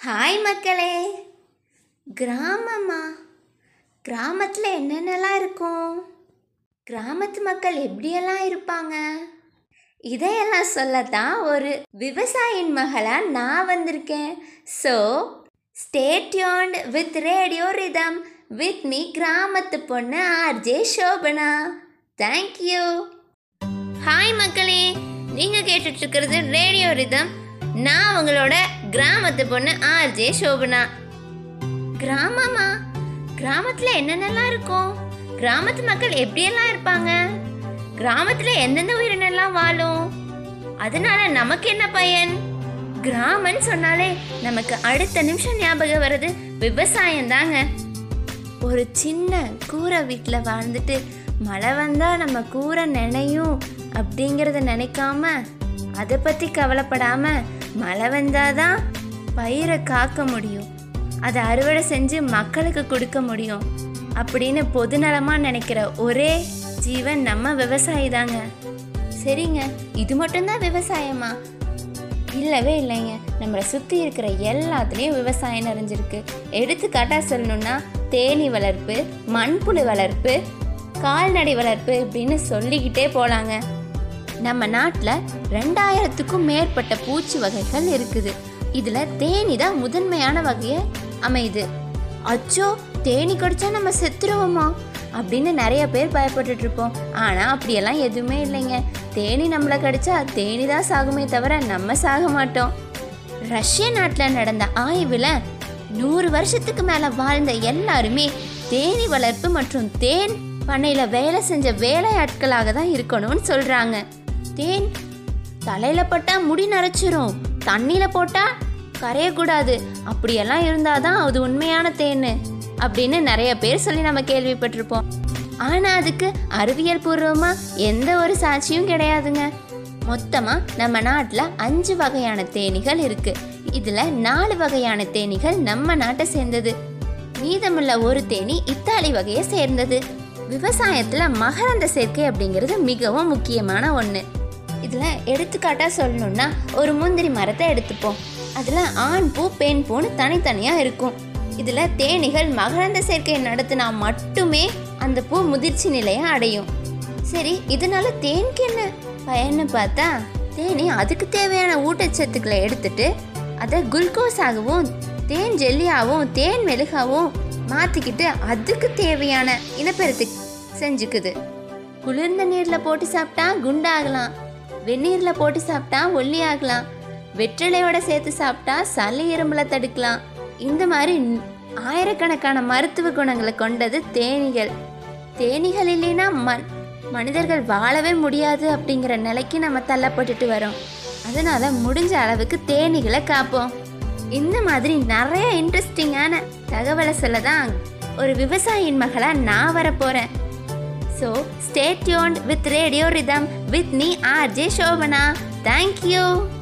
Hi மக்களே. கிராமமா கிராமத்தில் என்னென்னலாம் இருக்கும்? கிராமத்து மக்கள் எப்படியெல்லாம் இருப்பாங்க? இதையெல்லாம் சொல்லத்தான் ஒரு விவசாயின் மகளாக நான் வந்திருக்கேன். So stay tuned with radio rhythm with me கிராமத்து பொண்ணு ஆர்ஜே ஷோபனா. தேங்க்யூ ஹாய் மக்களே. நீங்கள் கேட்டுட்ருக்கிறது ரேடியோ ரிதம் நான் உங்களோட கிராமத்து பொண்ணு ஆர்ஜே சோபனா. கிராமமா? கிராமத்தில் என்னென்னலாம் இருக்கும்? கிராமத்து மக்கள் எப்படியெல்லாம் இருப்பாங்க? கிராமத்தில் எந்தெந்த உயிரினெல்லாம் வாழும்? அதனால நமக்கு என்ன பயன்? கிராமம்னு சொன்னாலே நமக்கு அடுத்த நிமிஷம் ஞாபகம் வர்றது விவசாயம் தாங்க. ஒரு சின்ன கூரை வீட்டில் வாழ்ந்துட்டு மழை வந்தால் நம்ம கூரை நினையும் அப்படிங்கிறத நினைக்காம அதை பற்றி கவலைப்படாமல் மழை வந்தாதான் பயிரை காக்க முடியும். அதை அறுவடை செஞ்சு மக்களுக்கு கொடுக்க முடியும். அப்படின்னு பொதுநலமாக நினைக்கிற ஒரே ஜீவன் நம்ம விவசாயி தாங்க சரிங்க இது மட்டும்தான் விவசாயமா? இல்லவே இல்லைங்க. நம்மளை சுற்றி இருக்கிற எல்லாத்துலேயும் விவசாயம் நிறைஞ்சிருக்கு. எடுத்துக்காட்டாக சொல்லணும்னா தேனி வளர்ப்பு மண்புழு வளர்ப்பு கால்நடை வளர்ப்பு இப்படின்னு சொல்லிக்கிட்டே போகலாங்க நம்ம நாட்டில் ரெண்டாயிரத்துக்கும் மேற்பட்ட பூச்சி வகைகள் இருக்குது. இதில் தேனி தான் முதன்மையான வகையை அமையுது. அச்சோ தேனி கடிச்சா நம்ம செத்துருவோமா? அப்படின்னு நிறைய பேர் பயப்பட்டுட்டு இருப்போம் ஆனால் அப்படியெல்லாம் எதுவுமே இல்லைங்க. தேனி நம்மளை கடிச்சா தேனி தான் சாகுமே தவிர நம்ம சாக மாட்டோம். ரஷ்ய நாட்டில் நடந்த ஆய்வில் நூறு வருஷத்துக்கு மேலே வாழ்ந்த எல்லாருமே தேனி வளர்ப்பு மற்றும் தேன் பண்ணையில் வேலை செஞ்ச வேலையாட்களாக தான் இருக்கணும்னு சொல்கிறாங்க தேன் தலையில் போட்டால் முடி நரைச்சிரும். தண்ணியில் போட்டால் கரையக்கூடாது அப்படியெல்லாம் இருந்தால் தான் அது உண்மையான தேன் அப்படின்னு நிறைய பேர் சொல்லி நம்ம கேள்விப்பட்டிருப்போம். ஆனால் அதுக்கு அறிவியல் பூர்வமாக எந்த ஒரு சாட்சியும் கிடையாதுங்க. மொத்தமாக நம்ம நாட்டில் அஞ்சு வகையான தேனீகள் இருக்கு. இதில் நாலு வகையான தேனீகள் நம்ம நாட்டை சேர்ந்தது. மீதமுள்ள ஒரு தேனி இத்தாலி வகையை சேர்ந்தது. விவசாயத்தில் மகரந்த சேர்க்கை அப்படிங்கிறது மிகவும் முக்கியமான ஒன்று இதில் எடுத்துக்காட்டாக சொல்லணும்னா ஒரு முந்திரி மரத்தை எடுத்துப்போம். அதில் ஆண் பூ பெண் பூன்னு தனித்தனியாக இருக்கும். இதில் தேனிகள் மகரந்த சேர்க்கையை நடத்தினா மட்டுமே அந்த பூ முதிர்ச்சி நிலையை அடையும். சரி இதனால தேனுக்கு என்ன? பயன்னு பார்த்தா தேனி அதுக்கு தேவையான ஊட்டச்சத்துக்களை எடுத்துட்டு அதை குளுக்கோஸாகவும் தேன் ஜெல்லியாகவும் தேன் மெழுகாகவும் மாற்றிக்கிட்டு அதுக்கு தேவையான இனப்பெருத்து செஞ்சுக்குது. குளிர்ந்த நீரில் போட்டு சாப்பிட்டா குண்டாகலாம். வெந்நீரில் போட்டு சாப்பிட்டா ஒல்லி ஆகலாம். வெற்றிலையோட சேர்த்து சாப்பிட்டா சளி இரும்பலை தடுக்கலாம். இந்த மாதிரி ஆயிரக்கணக்கான மருத்துவ குணங்களை கொண்டது தேனீகள். தேனீகள் இல்லைன்னா மண் மனிதர்கள் வாழவே முடியாது அப்படிங்கிற நிலைக்கு நம்ம தள்ளப்பட்டுட்டு வரோம். அதனால முடிஞ்ச அளவுக்கு தேனீகளை காப்போம். இந்த மாதிரி நிறைய இன்ட்ரெஸ்டிங்கான தகவலை சொல்ல தான் ஒரு விவசாயியின் மகளாக நான் வரப்போகிறேன் So stay tuned with Radio Rhythm with me RJ Shobana. Thank you.